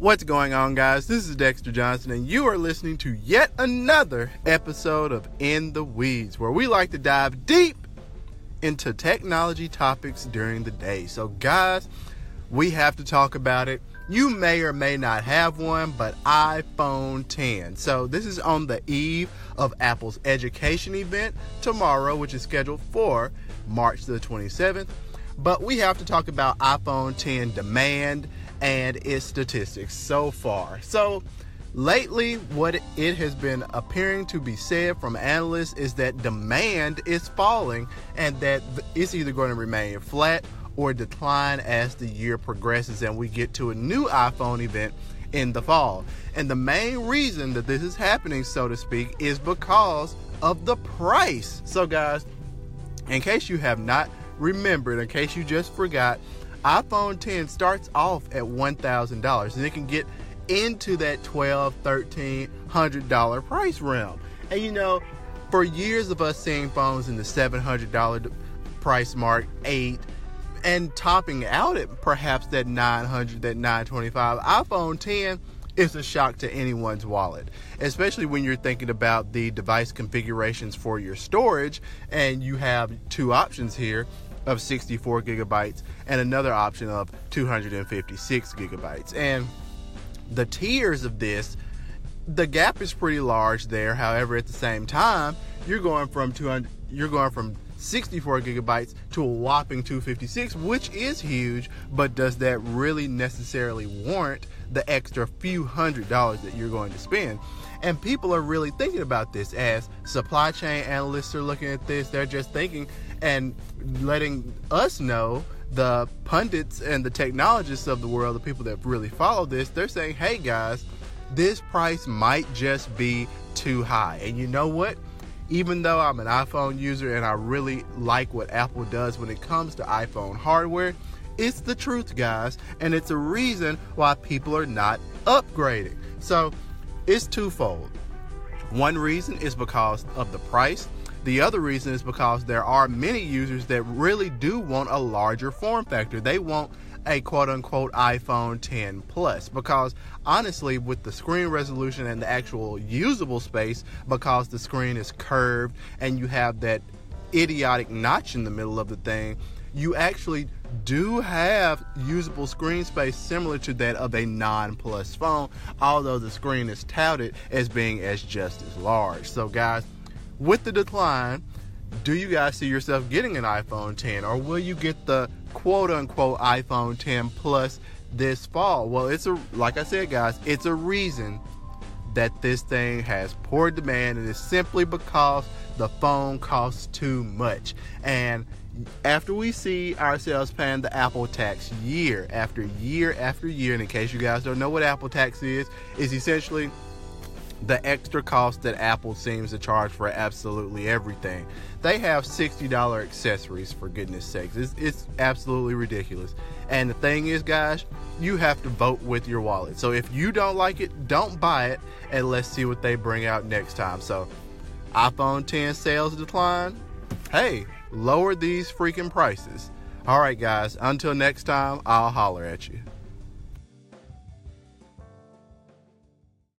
What's going on, guys? This is Dexter Johnson, and you are listening to yet another episode of In the Weeds, where we like to dive deep into technology topics during the day. So, guys, we have to talk about it. You may or may not have one, but iPhone 10. So, this is on the eve of Apple's education event tomorrow, which is scheduled for March the 27th. But we have to talk about iPhone 10 demand and its statistics so far. So, lately, what it has been appearing to be said from analysts is that demand is falling and that it's either going to remain flat or decline as the year progresses and we get to a new iPhone event in the fall. And the main reason that this is happening, so to speak, is because of the price. So, guys, in case you have not remembered, in case you just forgot, iPhone 10 starts off at $1,000 and it can get into that $12, $1,300 price realm. And you know, for years of us seeing phones in the $700 price mark, 8 and topping out at perhaps that 900 that 925 iphone 10 is a shock to anyone's wallet especially when you're thinking about the device configurations for your storage and you have two options here of 64 gigabytes and another option of 256 gigabytes. And the tiers of this, the gap is pretty large there. However, at the same time, you're going from 200, you're going from 64 gigabytes to a whopping 256, which is huge, but does that really necessarily warrant the extra few hundred dollars that you're going to spend? And people are really thinking about this as supply chain analysts are looking at this. They're just thinking and letting us know the pundits and the technologists of the world, the people that really follow this, they're saying, hey guys, this price might just be too high. And you know what? Even though I'm an iPhone user and I really like what Apple does when it comes to iPhone hardware, it's the truth, guys. And it's a reason why people are not upgrading. So it's twofold. One reason is because of the price. The other reason is because there are many users that really do want a larger form factor. They want a quote unquote iPhone 10 Plus because honestly, with the screen resolution and the actual usable space, because the screen is curved and you have that idiotic notch in the middle of the thing, you actually do have usable screen space similar to that of a non plus phone, although the screen is touted as being as just as large. So, guys, with the decline, do you guys see yourself getting an iPhone 10 or will you get the quote unquote iPhone 10 Plus this fall? Well, it's a like I said, guys, it's a reason that this thing has poor demand and it's simply because the phone costs too much. And after we see ourselves paying the Apple tax year after year after year, and in case you guys don't know what Apple tax is, is essentially the extra cost that Apple seems to charge for absolutely everything. They have $60 accessories for goodness sakes. It's, it's absolutely ridiculous. And the thing is, guys, you have to vote with your wallet. So if you don't like it, don't buy it, and let's see what they bring out next time. So, iPhone 10 sales decline. Hey, lower these freaking prices. All right, guys, until next time, I'll holler at you.